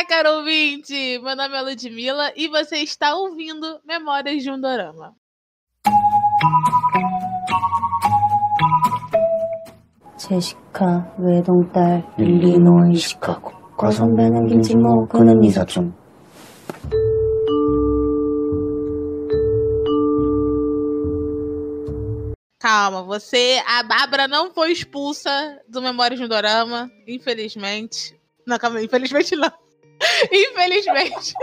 Olá, caro ouvinte! Meu nome é Ludmilla e você está ouvindo Memórias de um Dorama. 제시카 외동딸 일리노이 시카고 과선배는 김치모 그는 이사촌 Calma, você. A Bárbara não foi expulsa do Memórias de um Dorama, infelizmente. Não, calma, aí, infelizmente não. Infelizmente.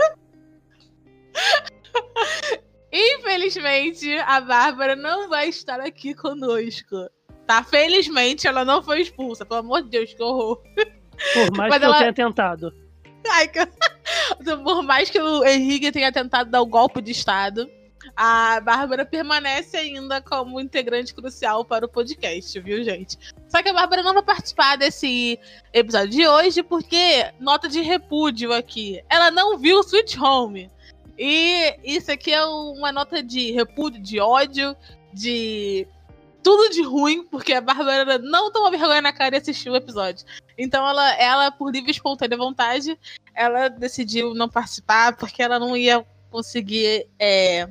Infelizmente, a Bárbara não vai estar aqui conosco. Tá? Felizmente, ela não foi expulsa. Pelo amor de Deus, que horror. Por mais Mas que ela- eu tenha tentado. Ai, que- Por mais que o Henrique tenha tentado dar o golpe de Estado, a Bárbara permanece ainda como integrante crucial para o podcast, viu, gente? Só que a Bárbara não vai participar desse episódio de hoje, porque nota de repúdio aqui. Ela não viu Sweet Home. E isso aqui é uma nota de repúdio, de ódio, de tudo de ruim, porque a Bárbara não tomou vergonha na cara e assistiu o episódio. Então ela, ela por livre e espontânea vontade, ela decidiu não participar porque ela não ia conseguir é,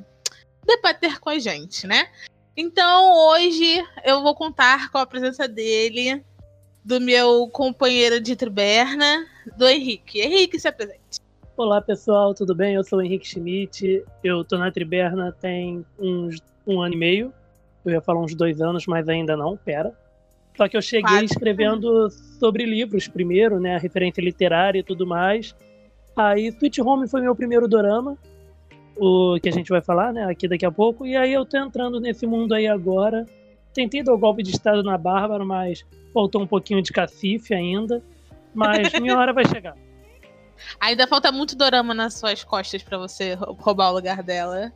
debater com a gente, né? Então hoje eu vou contar com a presença dele, do meu companheiro de triberna, do Henrique. Henrique, se apresente. Olá pessoal, tudo bem? Eu sou o Henrique Schmidt. Eu tô na Triberna tem uns um ano e meio. Eu ia falar uns dois anos, mas ainda não, pera. Só que eu cheguei Quase. escrevendo sobre livros primeiro, né? A referência literária e tudo mais. Aí Sweet Home foi meu primeiro dorama, o que a gente vai falar, né? Aqui daqui a pouco. E aí eu tô entrando nesse mundo aí agora. Tentei dar o golpe de estado na Bárbara, mas faltou um pouquinho de cacife ainda. Mas minha hora vai chegar. Ainda falta muito dorama nas suas costas pra você rou- roubar o lugar dela.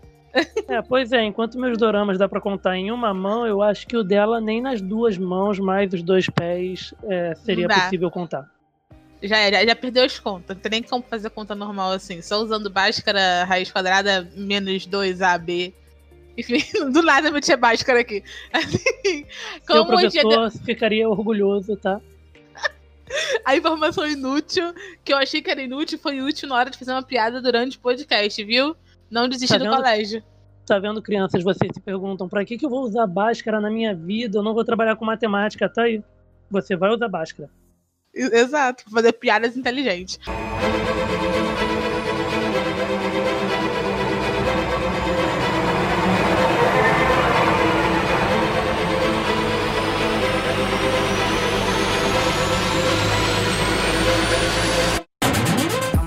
É, pois é, enquanto meus doramas dá pra contar em uma mão, eu acho que o dela nem nas duas mãos, mais os dois pés, é, seria dá. possível contar. Já, era, já perdeu as contas. Não tem nem como fazer conta normal assim. Só usando Bhaskara, raiz quadrada, menos 2AB. Enfim, do nada eu tinha Bhaskara aqui. Assim, Seu como é professor ficaria orgulhoso, tá? a informação inútil, que eu achei que era inútil, foi útil na hora de fazer uma piada durante o podcast, viu? Não desistir Tá do vendo? colégio. Tá vendo, crianças? Vocês se perguntam, pra que, que eu vou usar Bhaskara na minha vida? Eu não vou trabalhar com matemática, tá aí. Você vai usar Bhaskara. Exato, fazer piadas inteligentes.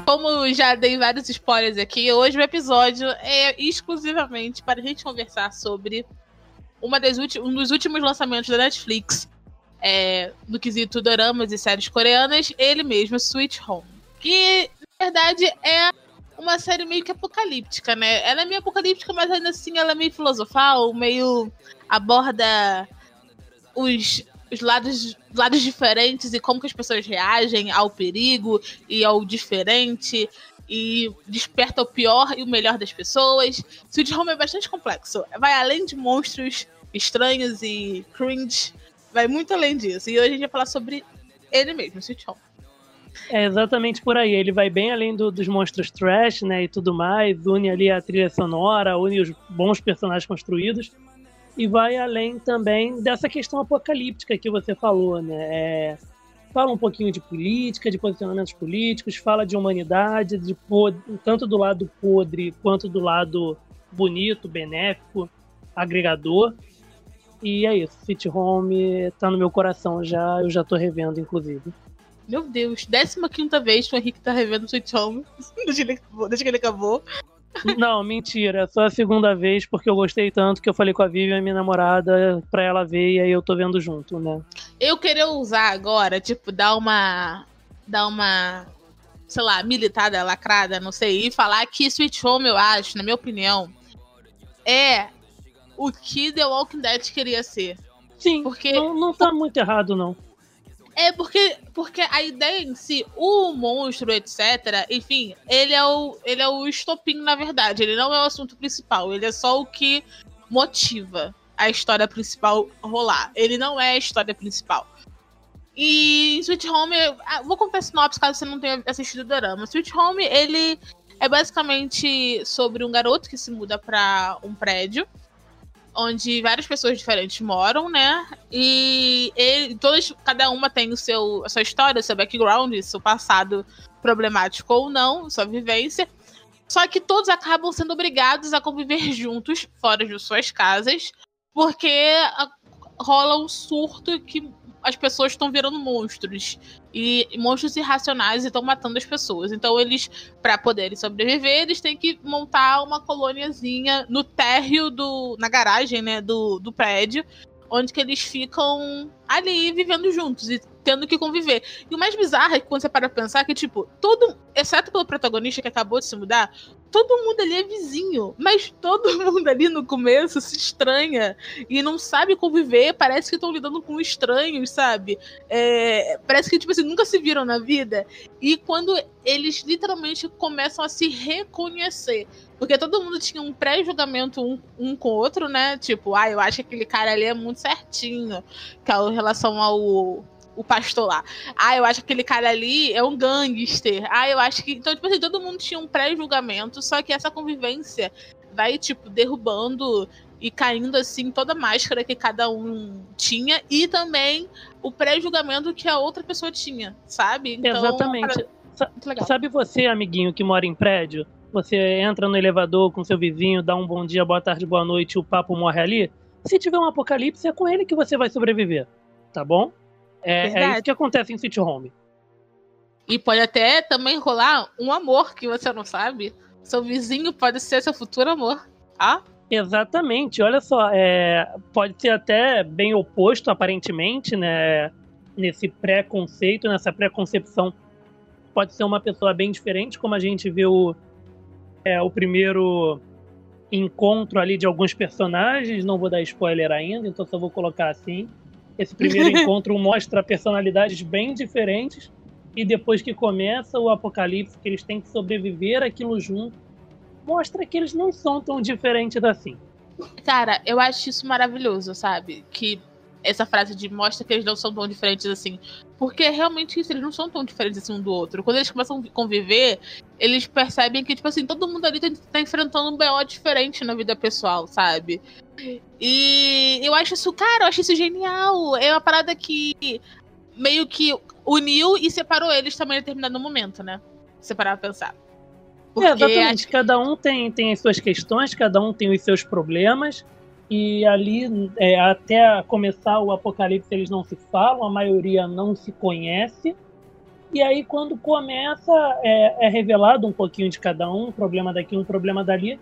Como já dei vários spoilers aqui, hoje o episódio é exclusivamente para a gente conversar sobre uma das um dos últimos lançamentos da Netflix, é, no quesito doramas e séries coreanas, ele mesmo, Sweet Home. Que, na verdade, é uma série meio que apocalíptica, né? Ela é meio apocalíptica, mas ainda assim ela é meio filosofal, meio aborda os, os lados, lados diferentes e como que as pessoas reagem ao perigo e ao diferente e desperta o pior e o melhor das pessoas. Sweet Home é bastante complexo. Vai além de monstros estranhos e cringe, vai muito além disso. E hoje a gente vai falar sobre ele mesmo, Home. É exatamente por aí. Ele vai bem além do- dos monstros trash, né, e tudo mais. Une ali a trilha sonora, une os bons personagens construídos. E vai além também dessa questão apocalíptica que você falou, né? É, fala um pouquinho de política, de posicionamentos políticos, fala de humanidade, de tanto do lado podre quanto do lado bonito, benéfico, agregador. E é isso. Fit Home tá no meu coração já, eu já tô revendo, inclusive. Meu Deus, 15 vez que o Henrique tá revendo Sweet Home desde que ele acabou. Desde que ele acabou. Não, mentira. É Só a segunda vez, porque eu gostei tanto que eu falei com a Vivian, minha namorada, pra ela ver e aí eu tô vendo junto, né? Eu queria usar agora, tipo, dar uma. dar uma. sei lá, militada, lacrada, não sei, e falar que Sweet Home, eu acho, na minha opinião, é o que The Walking Dead queria ser. Sim, Porque. não, não tá muito errado, não. É porque, porque a ideia em si, o monstro, etc., enfim, ele é o, ele é o estopim, na verdade. Ele não é o assunto principal. Ele é só o que motiva a história principal rolar. Ele não é a história principal. E Sweet Home, ah, vou contar sinopse caso você não tenha assistido o drama. Sweet Home, ele é basicamente sobre um garoto que se muda para um prédio onde várias pessoas diferentes moram, né? E todas, cada uma tem o seu, a sua história, o seu background, o seu passado problemático ou não, sua vivência. Só que todos acabam sendo obrigados a conviver juntos, fora de suas casas, porque rola um surto que as pessoas estão virando monstros. E monstros irracionais estão matando as pessoas. Então eles, para poderem sobreviver, eles têm que montar uma colôniazinha no térreo do. na garagem, né, do, do prédio. Onde que eles ficam ali vivendo juntos e tendo que conviver. E o mais bizarro é que quando você para pensar que, tipo, todo. Exceto pelo protagonista que acabou de se mudar, todo mundo ali é vizinho, mas todo mundo ali no começo se estranha e não sabe conviver, parece que estão lidando com estranhos, sabe? É, parece que, tipo assim, nunca se viram na vida. E quando eles literalmente começam a se reconhecer. Porque todo mundo tinha um pré-julgamento um, um com o outro, né? Tipo, ah, eu acho que aquele cara ali é muito certinho. Que é em relação ao o pastor lá. Ah, eu acho que aquele cara ali é um gangster. Ah, eu acho que. Então, tipo assim, todo mundo tinha um pré-julgamento, só que essa convivência vai, tipo, derrubando e caindo assim toda a máscara que cada um tinha e também o pré-julgamento que a outra pessoa tinha, sabe? Então, Exatamente. Sabe você, amiguinho, que mora em prédio? Você entra no elevador com seu vizinho, dá um bom dia, boa tarde, boa noite o papo morre ali? Se tiver um apocalipse, é com ele que você vai sobreviver, tá bom? É, é isso que acontece em City Home. E pode até também rolar um amor que você não sabe. Seu vizinho pode ser seu futuro amor. Ah? Exatamente. Olha só, é, pode ser até bem oposto, aparentemente, né? Nesse pré-conceito, nessa pré-concepção. Pode ser uma pessoa bem diferente, como a gente viu é, o primeiro encontro ali de alguns personagens. Não vou dar spoiler ainda, então só vou colocar assim. Esse primeiro encontro mostra personalidades bem diferentes e depois que começa o apocalipse, que eles têm que sobreviver aquilo junto, mostra que eles não são tão diferentes assim. Cara, eu acho isso maravilhoso, sabe? Que essa frase de mostra que eles não são tão diferentes assim. Porque é realmente isso, eles não são tão diferentes assim um do outro. Quando eles começam a conviver, eles percebem que, tipo assim, todo mundo ali tá, tá enfrentando um BO diferente na vida pessoal, sabe? E eu acho isso, cara, eu acho isso genial. É uma parada que meio que uniu e separou eles também em determinado momento, né? Separar pra pensar. Porque é, exatamente. Cada um tem, tem as suas questões, cada um tem os seus problemas. E ali, é, até começar o apocalipse, eles não se falam, a maioria não se conhece. E aí, quando começa, é, é revelado um pouquinho de cada um, um problema daqui, um problema dali,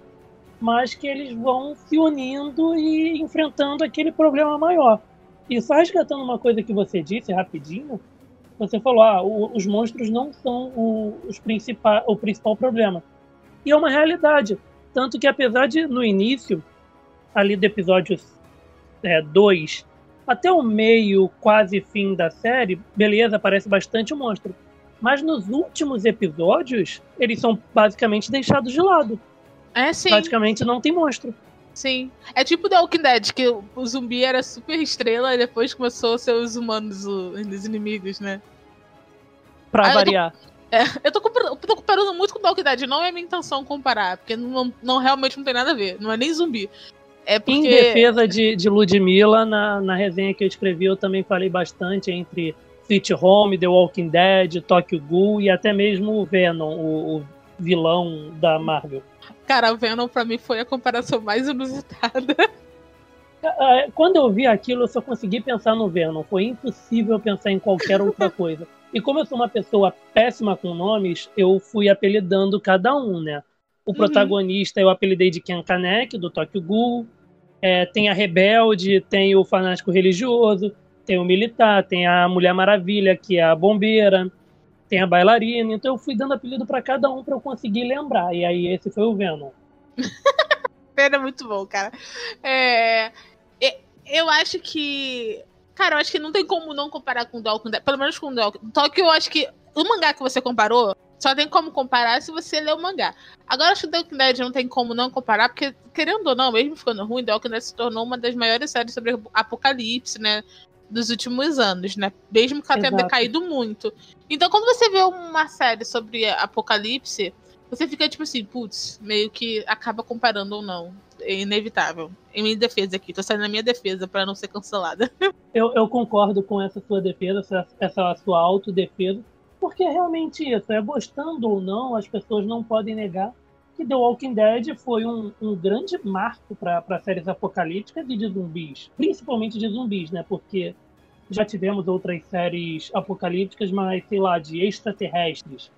mas que eles vão se unindo e enfrentando aquele problema maior. E só resgatando uma coisa que você disse rapidinho, você falou, ah, o, os monstros não são o, os principal, o principal problema. E é uma realidade. Tanto que apesar de, no início, ali do episódio 2 é, até o meio, quase fim da série, beleza, aparece bastante monstro. Mas nos últimos episódios, eles são basicamente deixados de lado. É, sim. Praticamente não tem monstro. Sim. É tipo The Walking Dead, que o zumbi era super estrela e depois começou a ser os humanos os inimigos, né? Pra ah, variar. Eu tô, é, eu tô, comparando, tô comparando muito com The Walking Dead. Não é minha intenção comparar, porque não, não realmente não tem nada a ver. Não é nem zumbi. É porque... Em defesa de, de Ludmilla, na, na resenha que eu escrevi, eu também falei bastante entre Sweet Home, The Walking Dead, Tokyo Ghoul e até mesmo o Venom, o, o vilão da Marvel. Cara, o Venom pra mim foi a comparação mais inusitada. É, quando eu vi aquilo, eu só consegui pensar no Venom. Foi impossível pensar em qualquer outra coisa. E como eu sou uma pessoa péssima com nomes, eu fui apelidando cada um, né? O uhum. protagonista eu apelidei de Ken Kanek, do Tokyo Ghoul. É, tem a Rebelde, tem o Fanático Religioso, tem o Militar, tem a Mulher Maravilha, que é a Bombeira, tem a Bailarina. Então eu fui dando apelido para cada um para eu conseguir lembrar. E aí esse foi o Venom. Venom é muito bom, cara. É, eu acho que. Cara, eu acho que não tem como não comparar com o Walking Pelo menos com o Walking Tokyo, eu acho que. O mangá que você comparou, só tem como comparar se você ler o mangá. Agora, acho que The Walking Dead não tem como não comparar, porque, querendo ou não, mesmo ficando ruim, The Walking Dead se tornou uma das maiores séries sobre apocalipse, né? dos últimos anos, né? Mesmo que ela tenha Exato. decaído muito. Então, quando você vê uma série sobre apocalipse, você fica tipo assim, putz, meio que acaba comparando ou não. É inevitável. Em minha defesa aqui, tô saindo na minha defesa pra não ser cancelada. Eu, eu concordo com essa sua defesa, essa, essa sua autodefesa, porque é realmente isso, é gostando ou não, as pessoas não podem negar que The Walking Dead foi um, um grande marco para séries apocalípticas e de zumbis, principalmente de zumbis, né? Porque já tivemos outras séries apocalípticas, mas sei lá, de extraterrestres.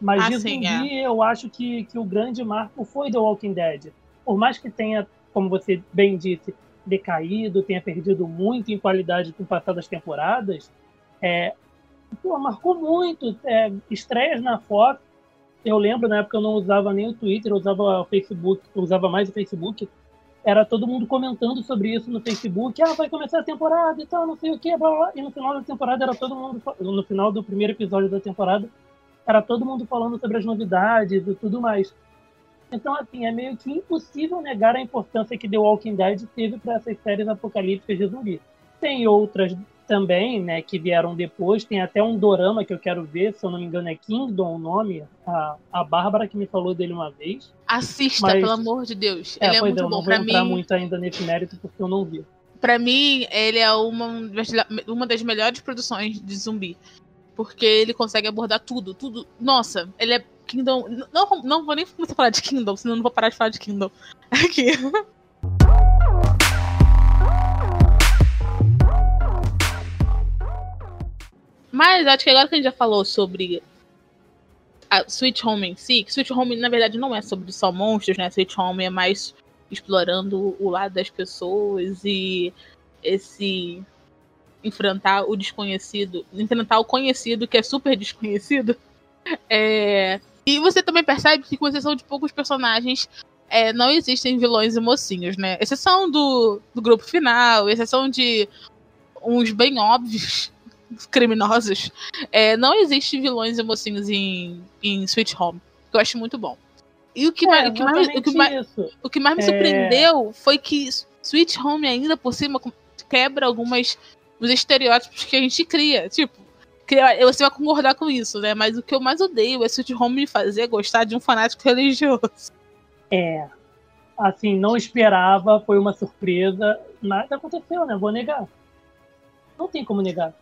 Mas Ah, de sim, zumbi, eu acho que, que o grande marco foi The Walking Dead. Por mais que tenha, como você bem disse, decaído, tenha perdido muito em qualidade com o passar das temporadas, é, pô, marcou muito. É, estreias na Fox, eu lembro na época eu não usava nem o Twitter, eu usava o Facebook, eu usava mais o Facebook. Era todo mundo comentando sobre isso no Facebook. Ah, vai começar a temporada e tal, não sei o que, blá, blá. E no final da temporada era todo mundo. No final do primeiro episódio da temporada, era todo mundo falando sobre as novidades e tudo mais. Então, assim, é meio que impossível negar a importância que The Walking Dead teve para essas séries apocalípticas de zumbi. Tem outras também, né, que vieram depois. Tem até um dorama que eu quero ver, se eu não me engano é Kingdom o nome. A, a Bárbara que me falou dele uma vez. Assista, Mas- pelo amor de Deus. É, ele é muito é, eu bom. não vou Pra entrar mim, muito ainda nesse mérito porque eu não vi. Pra mim, ele é uma, das- uma das melhores produções de zumbi. Porque ele consegue abordar tudo, tudo. Nossa, ele é Kingdom. Não, não vou nem começar a falar de Kingdom, senão não vou parar de falar de Kingdom. Aqui. Mas acho que agora que a gente já falou sobre a Sweet Home em si, que Sweet Home na verdade não é sobre só monstros, né? Sweet Home é mais explorando o lado das pessoas e esse enfrentar o desconhecido, enfrentar o conhecido que é super desconhecido. É, E você também percebe que com exceção de poucos personagens, é, não existem vilões e mocinhos, né? Exceção do, do grupo final, exceção de uns bem óbvios criminosos, é, não existe vilões e mocinhos em, em Sweet Home, que eu acho muito bom. E o que, É, mais, o que mais, o que mais, o que mais me É. surpreendeu foi que Sweet Home ainda por cima quebra algumas dos estereótipos que a gente cria. Tipo, você vai concordar com isso, né? Mas o que eu mais odeio é Sweet Home me fazer gostar de um fanático religioso. É. Assim, não esperava, foi uma surpresa. Nada aconteceu, né? Vou negar. Não tem como negar.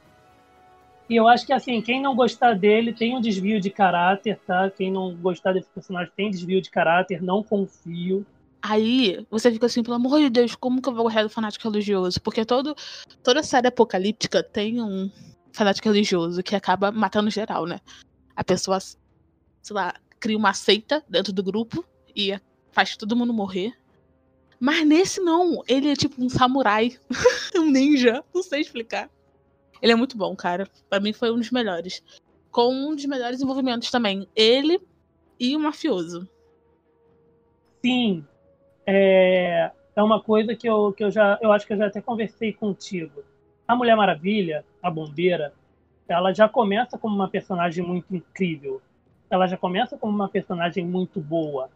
E eu acho que, assim, quem não gostar dele tem um desvio de caráter, tá? Quem não gostar desse personagem tem desvio de caráter, não confio. Aí você fica assim, pelo amor de Deus, como que eu vou gostar do fanático religioso? Porque todo, toda série apocalíptica tem um fanático religioso que acaba matando geral, né? A pessoa, sei lá, cria uma seita dentro do grupo e faz todo mundo morrer. Mas nesse não, ele é tipo um samurai, um ninja, não sei explicar. Ele é muito bom, cara. Pra mim foi um dos melhores. Com um dos melhores envolvimentos também. Ele e o mafioso. Sim, é, é uma coisa que eu, que eu já, eu acho que eu já até conversei contigo. A Mulher Maravilha, a bombeira, ela já começa como uma personagem muito incrível. Ela já começa como uma personagem muito boa,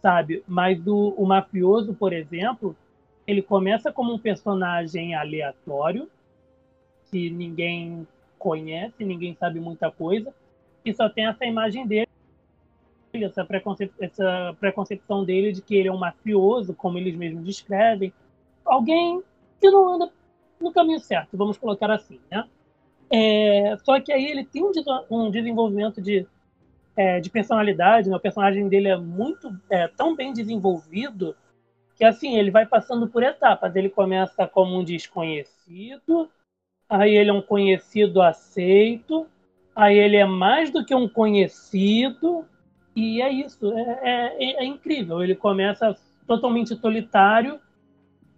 sabe? Mas o, o mafioso, por exemplo, ele começa como um personagem aleatório, que ninguém conhece, ninguém sabe muita coisa, e só tem essa imagem dele essa, preconcep essa preconcepção dele de que ele é um mafioso, como eles mesmos descrevem, alguém que não anda no caminho certo, vamos colocar assim, né? É, só que aí ele tem um, des desenvolvimento de, é, de personalidade, né? o personagem dele é muito é, tão bem desenvolvido que assim ele vai passando por etapas. Ele começa como um desconhecido, aí ele é um conhecido aceito, aí ele é mais do que um conhecido, e é isso, é, é, é, incrível. Ele começa totalmente solitário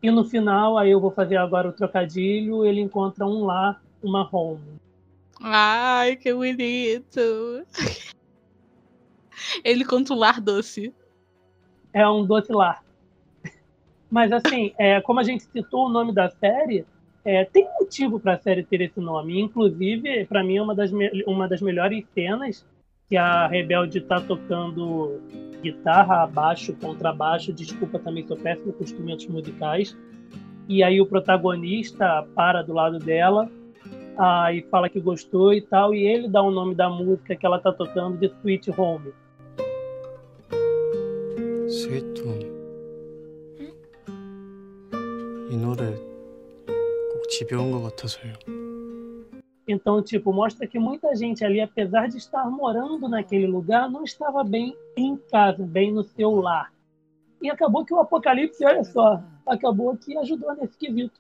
e no final, aí eu vou fazer agora o trocadilho, ele encontra um lar, uma home. Ai, que bonito. Ele conta um lar doce. É um doce lar. Mas assim, é, como a gente citou o nome da série, é, tem motivo para a série ter esse nome. Inclusive, para mim, é uma das, uma das melhores cenas que a Rebelde tá tocando guitarra, baixo, contrabaixo. Desculpa também, sou péssimo com instrumentos musicais. E aí o protagonista para do lado dela aí e fala que gostou e tal, e ele dá o nome da música que ela tá tocando de Sweet Home. Sweet Home. Hum? 집에 온 것 같아서요. Então, tipo, mostra que muita gente ali, apesar de estar morando naquele lugar, não estava bem em casa, bem no seu lar. E acabou que o Apocalipse, olha só, acabou que ajudou nesse quesito.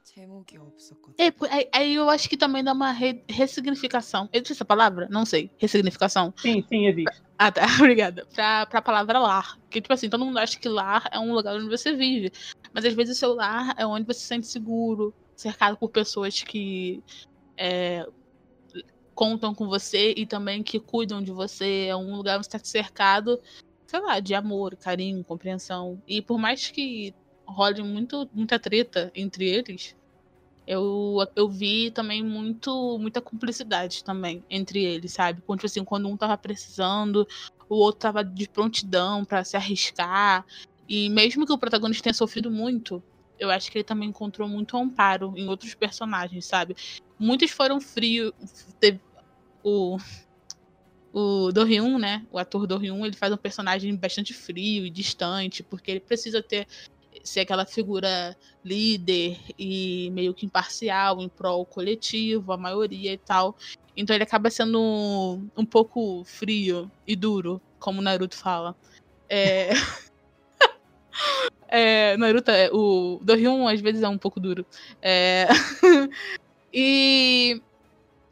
É, aí eu acho que também dá uma re ressignificação. Existe essa palavra? Não sei. Ressignificação? Sim, sim, existe. Ah, tá. Obrigada. Pra, pra palavra lar. Porque, tipo assim, todo mundo acha que lar é um lugar onde você vive. Mas às vezes o seu lar é onde você se sente seguro, cercado por pessoas que é, contam com você e também que cuidam de você. É um lugar onde você está cercado sei lá, de amor, carinho, compreensão. E por mais que role muito, muita treta entre eles, eu, eu vi também muito muita cumplicidade também entre eles, sabe? Quando, tipo assim, quando um tava precisando, o outro tava de prontidão para se arriscar. E mesmo que o protagonista tenha sofrido muito, eu acho que ele também encontrou muito amparo em outros personagens, sabe? Muitos foram frios. Teve, o, o Do Hyun, né? O ator Do Hyun, ele faz um personagem bastante frio e distante, porque ele precisa ter ser aquela figura líder e meio que imparcial em prol coletivo, a maioria e tal. Então ele acaba sendo um, um pouco frio e duro, como Naruto fala. É... é, Naruto, é, o Do Hyun às vezes é um pouco duro. É... e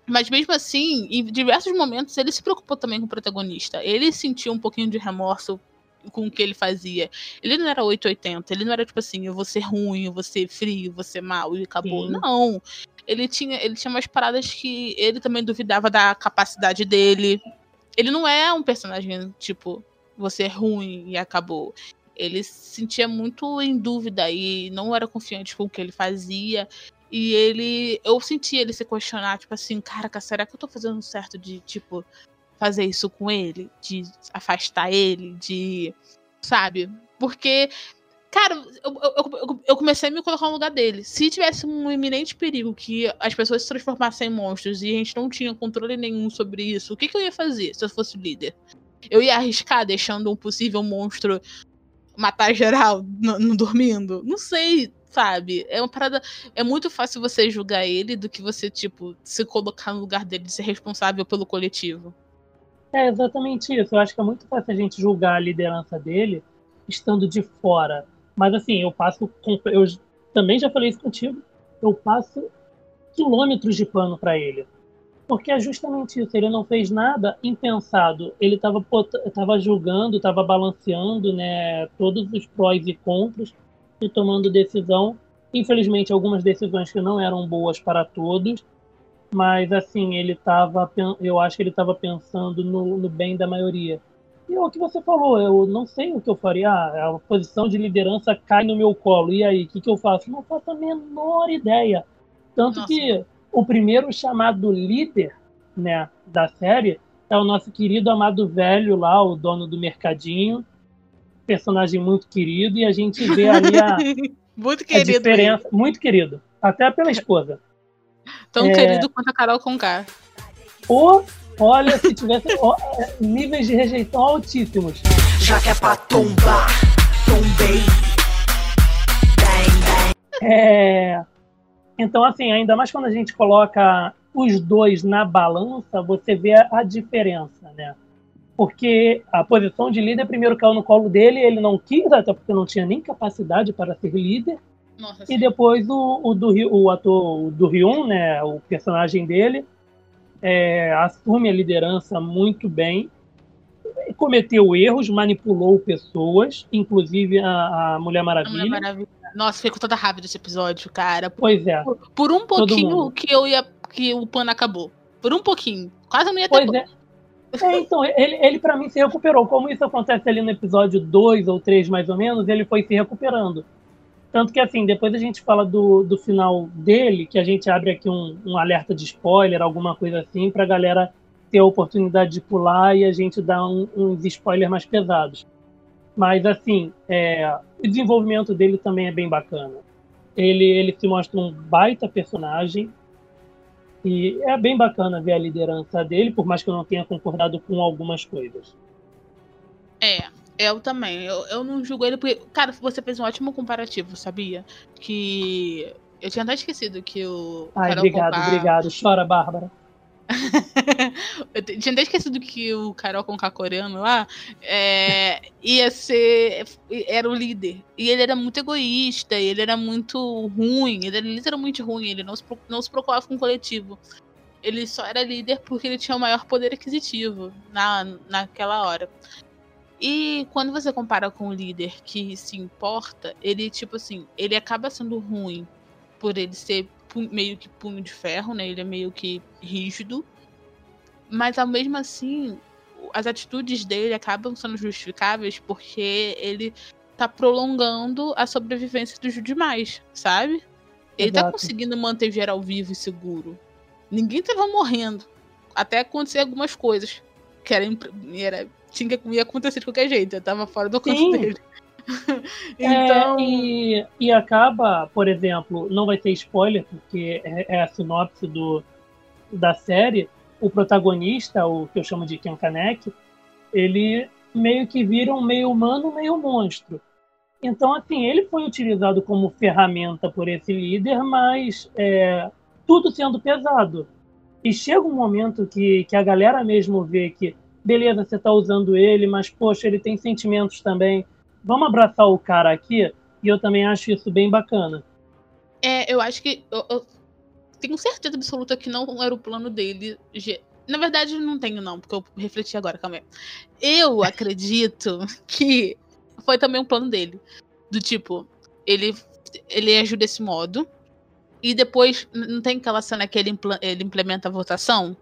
mas mesmo assim, em diversos momentos, ele se preocupou também com o protagonista. Ele sentiu um pouquinho de remorso com o que ele fazia. Ele não era 880, ele não era tipo assim, eu vou ser ruim, eu vou ser frio, eu vou ser mal e acabou. Sim. Não. Ele tinha, ele tinha umas paradas que ele também duvidava da capacidade dele. Ele não é um personagem tipo, você é ruim e acabou. Ele se sentia muito em dúvida e não era confiante com o que ele fazia. E ele. Eu senti ele se questionar, tipo assim, caraca, será que eu tô fazendo certo de, tipo, fazer isso com ele? De afastar ele? De. Sabe? Porque. Cara, eu, eu, eu, comecei a me colocar no lugar dele. Se tivesse um iminente perigo que as pessoas se transformassem em monstros e a gente não tinha controle nenhum sobre isso, o que, que eu ia fazer se eu fosse líder? Eu ia arriscar deixando um possível monstro matar geral no dormindo? Não sei, sabe? É uma parada. É muito fácil você julgar ele do que você, tipo, se colocar no lugar dele de ser responsável pelo coletivo. É exatamente isso. Eu acho que é muito fácil a gente julgar a liderança dele estando de fora. Mas assim, eu passo. Eu também já falei isso contigo. Eu passo quilômetros de pano para ele. Porque é justamente isso. Ele não fez nada impensado. Ele estava julgando, estava balanceando né, todos os prós e contras e tomando decisão. Infelizmente, algumas decisões que não eram boas para todos, mas assim, ele estava, eu acho que ele estava pensando no, no, bem da maioria. E é o que você falou, eu não sei o que eu faria. Ah, a posição de liderança cai no meu colo. E aí, o que, que eu faço? Não faço a menor ideia. Tanto Nossa. que o primeiro chamado líder né, da série é o nosso querido amado velho lá, o dono do mercadinho, personagem muito querido e a gente vê ali a, muito querido, a diferença. Muito querido. Até pela esposa. Tão é... querido quanto a Carol Conká. Ou, olha, se tivesse ó, é, níveis de rejeição altíssimos. Já que é pra tombar, tombei. É... Então, assim, ainda mais quando a gente coloca os dois na balança, você vê a diferença, né? porque a posição de líder primeiro caiu no colo dele, ele não quis, até porque não tinha nem capacidade para ser líder. Nossa, e depois o, o, do, o ator do Hyun, né, o personagem dele, é, assume a liderança muito bem, cometeu erros, manipulou pessoas, inclusive a, a Mulher Maravilha. A Mulher Maravilha. Nossa, com toda raiva desse episódio, cara. Por, pois é. Por, por um pouquinho que eu ia. que o pano acabou. Por um pouquinho. Quase não ia ter. Pois é. É, então, ele, ele para mim se recuperou. Como isso acontece ali no episódio 2 ou 3, mais ou menos, ele foi se recuperando. Tanto que, assim, depois a gente fala do, do final dele, que a gente abre aqui um, um alerta de spoiler, alguma coisa assim, pra galera ter a oportunidade de pular e a gente dar um, uns spoilers mais pesados. Mas, assim, é, o desenvolvimento dele também é bem bacana. Ele, ele se mostra um baita personagem. E é bem bacana ver a liderança dele, por mais que eu não tenha concordado com algumas coisas. É, eu também. Eu, eu não julgo ele porque. Cara, você fez um ótimo comparativo, sabia? Que. Eu tinha até esquecido que o. Ai, Carol obrigado, obrigado. Chora, Bárbara. eu tinha até esquecido que o Carol Conká coreano lá é, ia ser. Era o líder. E ele era muito egoísta, ele era muito ruim, ele era literalmente ruim, ele não se, não se preocupava com o coletivo. Ele só era líder porque ele tinha o maior poder aquisitivo na, naquela hora. E quando você compara com o líder que se importa, ele, tipo assim, ele acaba sendo ruim por ele ser meio que punho de ferro, né? Ele é meio que rígido. Mas ao mesmo assim, as atitudes dele acabam sendo justificáveis porque ele tá prolongando a sobrevivência dos demais, sabe? Ele tá Exato. conseguindo manter geral vivo e seguro. Ninguém tava morrendo. Até acontecer algumas coisas. Que era, era tinha que ia acontecer de qualquer jeito. Eu tava fora do alcance Sim. dele. Então. É, e, e acaba, por exemplo, não vai ter spoiler, porque é, é a sinopse do, da série. O protagonista, o que eu chamo de Ken Kanek, ele meio que vira um meio humano, meio monstro. Então, assim, ele foi utilizado como ferramenta por esse líder, mas é, tudo sendo pesado. E chega um momento que, que a galera mesmo vê que, beleza, você está usando ele, mas, poxa, ele tem sentimentos também vamos abraçar o cara aqui, e eu também acho isso bem bacana. É, eu acho que. Eu, eu tenho certeza absoluta que não era o plano dele. Na verdade, não tenho, não, porque eu refleti agora, calma aí. Eu acredito que foi também um plano dele. Do tipo, ele, ele ajuda desse modo. E depois, não tem aquela cena que ele, impla- ele implementa a votação?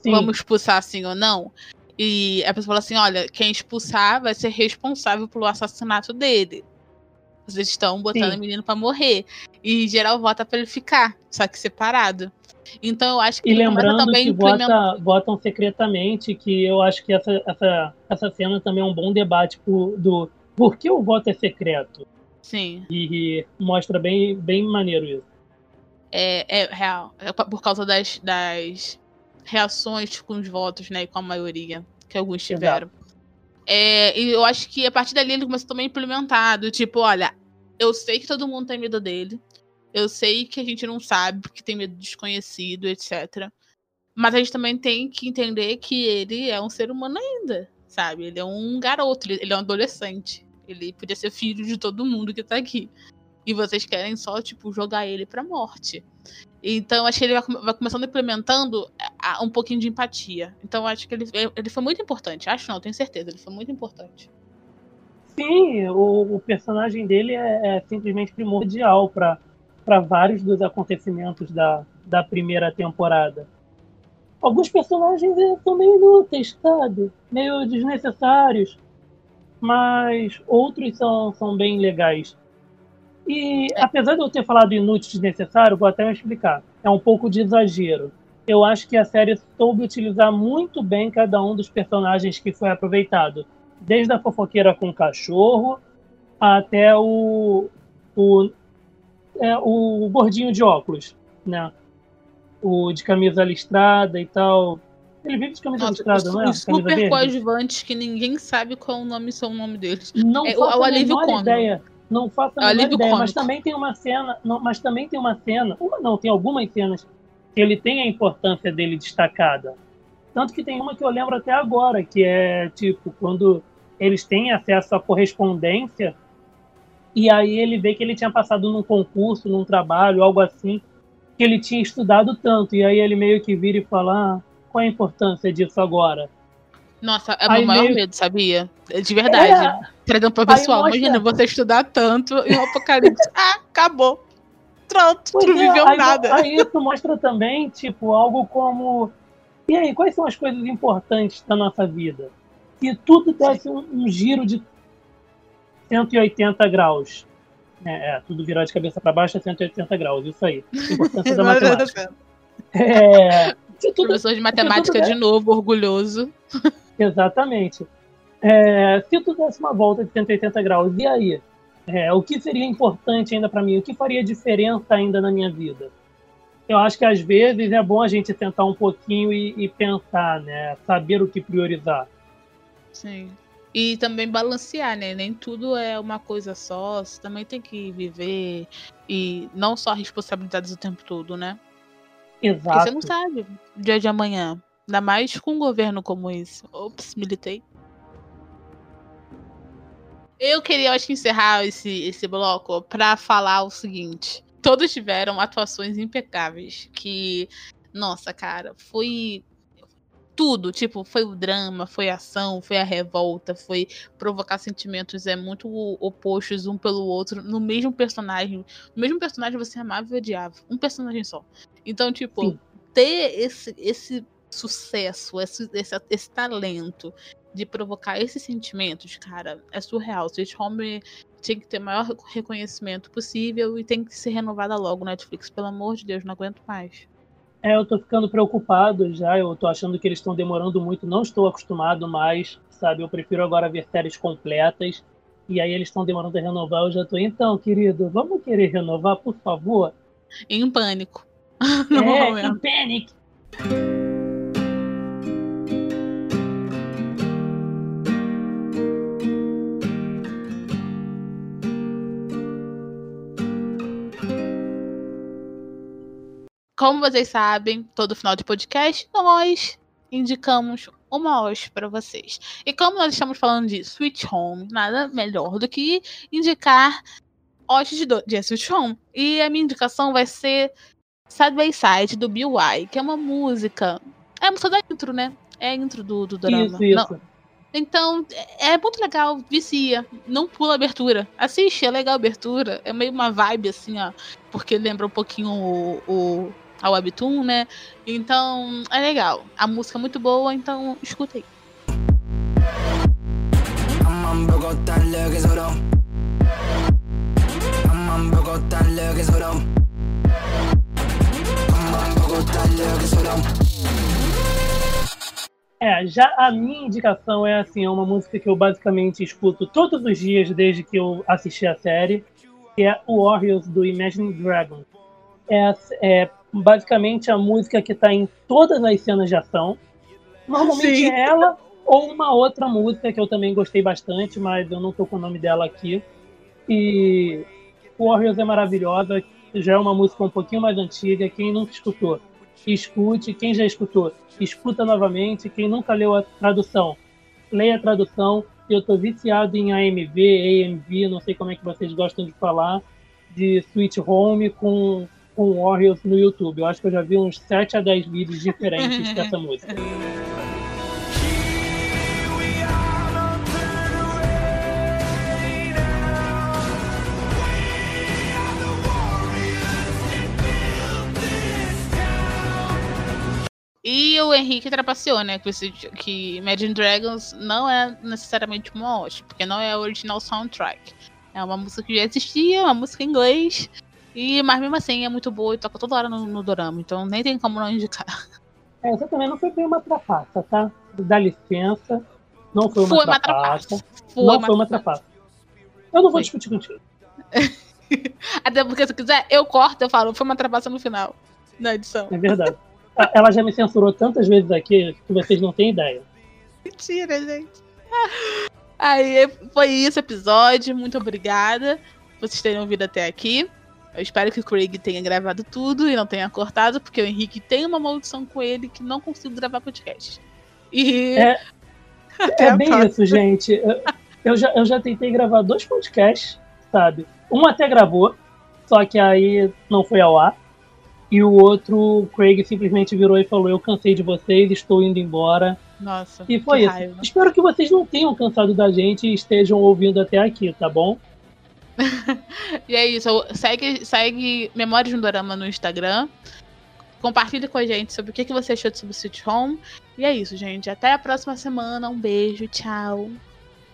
Sim, Vamos expulsar sim ou não? E a pessoa fala assim: olha, quem expulsar vai ser responsável pelo assassinato dele. Vocês estão botando Sim. o menino pra morrer. E geral vota pra ele ficar, só que separado. Então eu acho que e lembrando também que vota, votam secretamente, que eu acho que essa, essa, essa cena também é um bom debate do por que o voto é secreto. Sim, E, mostra bem, bem maneiro isso. é, é real. É por causa das, das reações com os votos, né? E com a maioria que alguns tiveram. É, e eu acho que a partir dali ele começou também a implementar, do tipo, olha, eu sei que todo mundo tem medo dele. Eu sei que a gente não sabe porque tem medo do desconhecido, etc. Mas a gente também tem que entender que ele é um ser humano ainda, sabe? Ele é um garoto, ele ele é um adolescente. Ele podia ser filho de todo mundo que tá aqui. E vocês querem só, tipo, jogar ele pra morte. Então, acho que ele vai, vai começando implementando a- um pouquinho de empatia. Então, acho que ele, ele foi muito importante. Acho não, tenho certeza. Ele foi muito importante. Sim, o, o personagem dele é, é simplesmente primordial para vários dos acontecimentos da, da primeira temporada. Alguns personagens eh, são meio inúteis, sabe? Meio desnecessários. Mas outros são, são bem legais. E apesar de eu ter falado inútil e desnecessário, vou até explicar. É um pouco de exagero. Eu acho que a série soube utilizar muito bem cada um dos personagens que foi aproveitado desde a fofoqueira com o cachorro até o o, é, o gordinho de óculos, né? O de camisa listrada e tal. Ele vive de camisa Nossa, listrada, os, não é? os super coadjuvantes que ninguém sabe qual o nome são o nome deles. Não É, faço o a menor ideia. Não faço a menor ideia, mas também tem uma cena, não, mas também tem uma cena, uma não, tem algumas cenas que ele tem a importância dele destacada. Tanto que tem uma que eu lembro até agora, que é tipo quando eles têm acesso à correspondência e aí ele vê que ele tinha passado num concurso, num trabalho, algo assim, que ele tinha estudado tanto e aí ele meio que vira e fala, ah, qual é a importância disso agora? Nossa, é o meu maior meio- medo, sabia? De verdade. É. Trazendo pro Aí pessoal. Imagina você estudar tanto e o apocalipse. ah, acabou. Pronto, Pois tu não é, viveu aí, nada. Aí isso mostra também, tipo, algo como. E aí, quais são as coisas importantes da nossa vida? Se tudo desse um, um giro de 180 graus. É, é, tudo virar de cabeça para baixo é 180 graus, isso aí. Importância da matemática. É, se tudo Professor de matemática de novo, orgulhoso. Exatamente. É, se tu desse uma volta de 180 graus, e aí? É, o que seria importante ainda para mim? O que faria diferença ainda na minha vida? Eu acho que às vezes é bom a gente tentar um pouquinho e, e pensar, né? Saber o que priorizar. Sim. E também balancear, né? Nem tudo é uma coisa só. Você também tem que viver e não só responsabilidades o tempo todo, né? Exato. Porque você não sabe o dia de amanhã. Ainda mais com um governo como esse. Ops, militei. Eu queria, acho que, encerrar esse, esse bloco para falar o seguinte. Todos tiveram atuações impecáveis. Que, nossa, cara, foi tudo, tipo, foi o drama, foi a ação, foi a revolta, foi provocar sentimentos é muito opostos um pelo outro no mesmo personagem. No mesmo personagem você amava e odiava, um personagem só. Então, tipo, Sim. ter esse esse sucesso, esse, esse, esse talento de provocar esses sentimentos, cara, é surreal. Sweet Home tinha que ter o maior reconhecimento possível e tem que ser renovada logo, Netflix. Pelo amor de Deus, não aguento mais. É, eu tô ficando preocupado já, eu tô achando que eles estão demorando muito, não estou acostumado mais, sabe? Eu prefiro agora ver séries completas. E aí eles estão demorando a renovar, eu já tô, então, querido, vamos querer renovar, por favor? Em pânico. é, em pânico. Como vocês sabem, todo final de podcast nós indicamos uma host para vocês. E como nós estamos falando de Sweet Home, nada melhor do que indicar hosts de, de Sweet Home. E a minha indicação vai ser Side by Side do Bill Y, que é uma música. É a música da intro, né? É a intro do, do drama. Isso, isso. Não. Então, é muito legal, vicia. Não pula a abertura. Assiste, é legal a abertura. É meio uma vibe, assim, ó. Porque lembra um pouquinho o, o a webtoon, né? Então, é legal. A música é muito boa, então escuta aí. É, já a minha indicação é assim, é uma música que eu basicamente escuto todos os dias desde que eu assisti a série, que é o Warriors do Imagine Dragons. É, é basicamente a música que está em todas as cenas de ação. Normalmente Sim. é ela ou uma outra música que eu também gostei bastante, mas eu não tô com o nome dela aqui. E Warriors é maravilhosa, já é uma música um pouquinho mais antiga. Quem nunca escutou, escute. Quem já escutou, escuta novamente. Quem nunca leu a tradução, leia a tradução. Eu tô viciado em AMV, AMV, não sei como é que vocês gostam de falar, de Sweet Home com com Warriors no YouTube. Eu acho que eu já vi uns 7 a 10 vídeos diferentes dessa música. E o Henrique trapaceou, né? Que Imagine Dragons não é necessariamente uma host, porque não é a original soundtrack. É uma música que já existia, uma música em inglês, e, mas mesmo assim é muito boa e toca toda hora no, no dorama, então nem tem como não indicar. É, essa também não foi bem uma trapaça, tá? Dá licença. Não foi uma foi trapaça. Uma trapaça. Foi não uma foi uma trapaça. Eu não vou foi. discutir contigo. Até porque se quiser, eu corto, eu falo, foi uma trapaça no final da edição. É verdade. Ela já me censurou tantas vezes aqui que vocês não têm ideia. Mentira, gente. Aí foi isso o episódio. Muito obrigada por vocês terem ouvido até aqui. Eu espero que o Craig tenha gravado tudo e não tenha cortado, porque o Henrique tem uma maldição com ele que não consigo gravar podcast. E. É, é bem próxima. isso, gente. Eu, eu, já, eu já tentei gravar dois podcasts, sabe? Um até gravou, só que aí não foi ao ar. E o outro, o Craig simplesmente virou e falou: Eu cansei de vocês, estou indo embora. Nossa. E foi isso. Raiva. Espero que vocês não tenham cansado da gente e estejam ouvindo até aqui, tá bom? e é isso. Segue, segue Memórias de um Dorama no Instagram. Compartilhe com a gente sobre o que você achou o Sweet Home. E é isso, gente. Até a próxima semana. Um beijo. Tchau.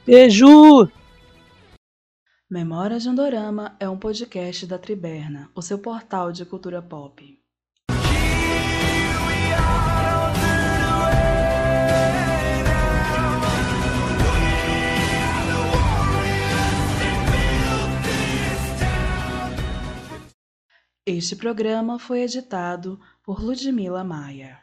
Beijo! Memórias de um Dorama é um podcast da Triberna, o seu portal de cultura pop. Este programa foi editado por Ludmila Maia.